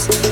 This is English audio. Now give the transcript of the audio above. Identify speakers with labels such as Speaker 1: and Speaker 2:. Speaker 1: Cause